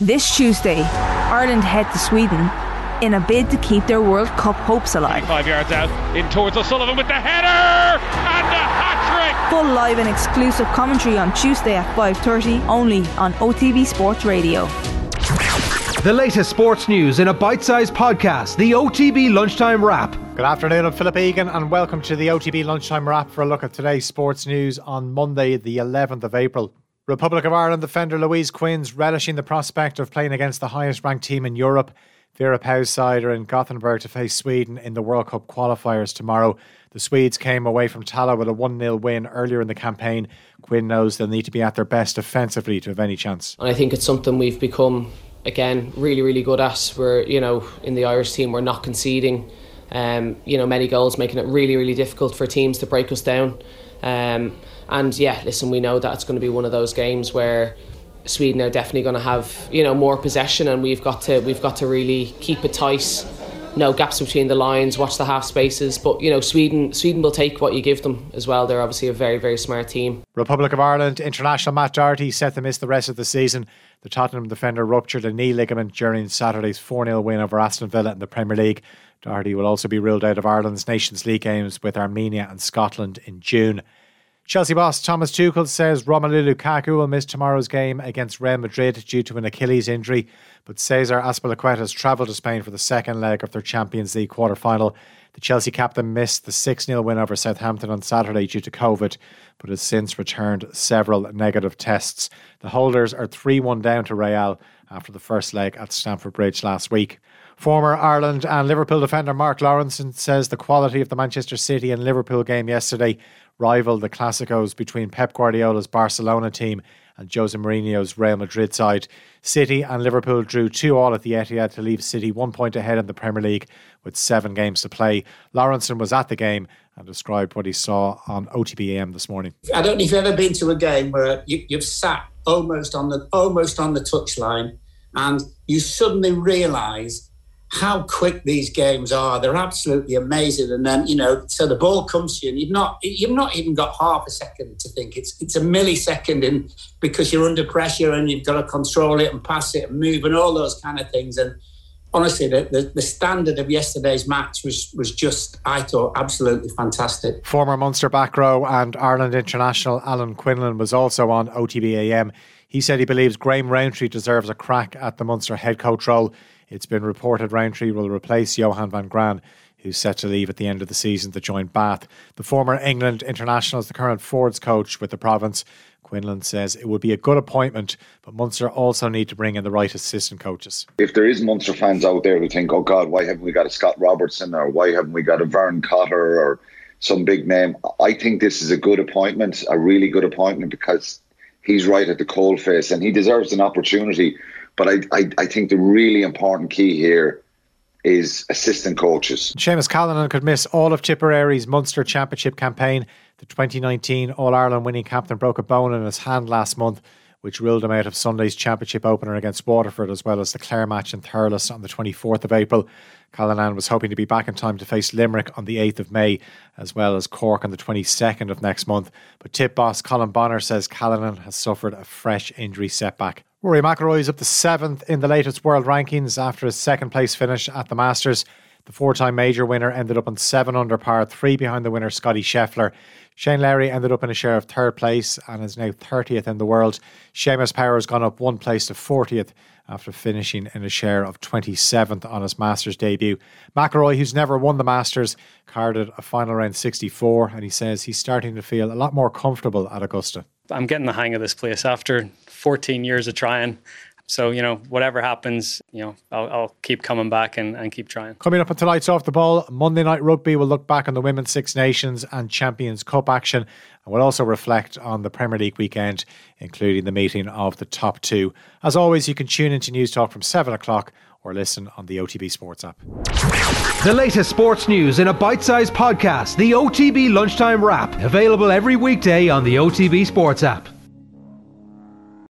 This Tuesday, Ireland head to Sweden in a bid to keep their World Cup hopes alive. Five yards out, in towards O'Sullivan with the header and the hat trick. Full live and exclusive commentary on Tuesday at 5:30 only on OTB Sports Radio. The latest sports news in a bite-sized podcast, the OTB Lunchtime Wrap. Good afternoon, I'm Philip Egan, and welcome to the OTB Lunchtime Wrap for a look at today's sports news on Monday, the 11th of April. Republic of Ireland defender Louise Quinn's relishing the prospect of playing against the highest ranked team in Europe. Vera Pauw's side in Gothenburg to face Sweden in the World Cup qualifiers tomorrow. The Swedes came away from Tallaght with a 1 0 win earlier in the campaign. Quinn knows they'll need to be at their best defensively to have any chance. And I think it's something we've become again really really good at. We're you know in the Irish team we're not conceding, um, you know many goals, making it really really difficult for teams to break us down. Um, and yeah, listen, we know that it's going to be one of those games where Sweden are definitely going to have you know more possession, and we've got to we've got to really keep it tight. No gaps between the lines, watch the half spaces. But you know, Sweden Sweden will take what you give them as well. They're obviously a very very smart team. Republic of Ireland international Matt Doherty set to miss the rest of the season. The Tottenham defender ruptured a knee ligament during Saturday's 4 0 win over Aston Villa in the Premier League. Doherty will also be ruled out of Ireland's Nations League games with Armenia and Scotland in June. Chelsea boss Thomas Tuchel says Romelu Lukaku will miss tomorrow's game against Real Madrid due to an Achilles injury, but Cesar Azpilicueta has travelled to Spain for the second leg of their Champions League quarter final. The Chelsea captain missed the 6 0 win over Southampton on Saturday due to COVID, but has since returned several negative tests. The holders are 3 1 down to Real after the first leg at Stamford Bridge last week. Former Ireland and Liverpool defender Mark Lawrenson says the quality of the Manchester City and Liverpool game yesterday rivaled the Clásicos between Pep Guardiola's Barcelona team and Jose Mourinho's Real Madrid side. City and Liverpool drew 2 all at the Etihad to leave City one point ahead in the Premier League with seven games to play. Lawrenson was at the game and described what he saw on OTBAM this morning. I don't know if you've ever been to a game where you, you've sat almost on the almost on the touchline and you suddenly realise how quick these games are. They're absolutely amazing. And then, you know, so the ball comes to you and you've not you've not even got half a second to think. It's it's a millisecond in because you're under pressure and you've got to control it and pass it and move and all those kind of things. And honestly, the, the, the, standard of yesterday's match was was just, I thought, absolutely fantastic. Former Munster back row and Ireland international Alan Quinlan was also on OTBAM. He said he believes Graham Rowntree deserves a crack at the Munster head coach role. It's been reported Rowntree will replace Johan van Graan, who's set to leave at the end of the season to join Bath. The former England international is the current forwards coach with the province. Quinlan says it would be a good appointment, but Munster also need to bring in the right assistant coaches. If there is Munster fans out there who think, oh God, why haven't we got a Scott Robertson or why haven't we got a Vern Cotter or some big name, I think this is a good appointment, a really good appointment because he's right at the coalface and he deserves an opportunity but I, I, I think the really important key here is assistant coaches. Seamus Callanan could miss all of Tipperary's Munster Championship campaign. The 2019 All Ireland winning captain broke a bone in his hand last month, which ruled him out of Sunday's Championship opener against Waterford, as well as the Clare match in Thurles on the 24th of April. Callanan was hoping to be back in time to face Limerick on the 8th of May, as well as Cork on the 22nd of next month. But Tipp boss Colin Bonner says Callanan has suffered a fresh injury setback. Rory McIlroy is up to seventh in the latest world rankings after his second place finish at the Masters. The four time major winner ended up on seven under par, three behind the winner Scotty Scheffler. Shane Lowry ended up in a share of third place and is now 30th in the world. Seamus Power has gone up one place to 40th after finishing in a share of 27th on his Masters debut. McIlroy, who's never won the Masters, carded a final round 64 and he says he's starting to feel a lot more comfortable at Augusta. I'm getting the hang of this place after 14 years of trying. So, you know, whatever happens, you know, I'll, I'll keep coming back and, and keep trying. Coming up on tonight's Off the Ball, Monday Night Rugby will look back on the Women's Six Nations and Champions Cup action and will also reflect on the Premier League weekend, including the meeting of the top two. As always, you can tune into Newstalk from 7 o'clock or listen on the OTB Sports app. The latest sports news in a bite sized podcast, the OTB Lunchtime Wrap, available every weekday on the OTB Sports app.